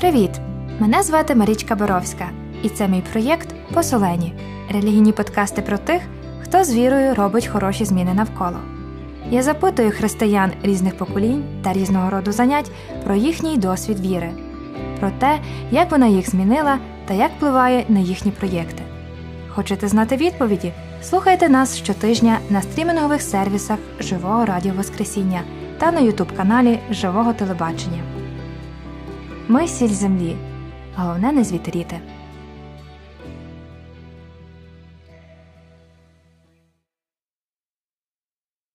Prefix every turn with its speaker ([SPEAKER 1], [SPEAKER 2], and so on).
[SPEAKER 1] Привіт! Мене звати Марічка Боровська, і це мій проєкт Посолені релігійні подкасти про тих, хто з вірою робить хороші зміни навколо. Я запитую християн різних поколінь та різного роду занять про їхній досвід віри, про те, як вона їх змінила та як впливає на їхні проєкти. Хочете знати відповіді? Слухайте нас щотижня на стрімінгових сервісах Живого Радіо Воскресіння та на Ютуб каналі Живого Телебачення. Ми сіль землі. Головне не звітріти.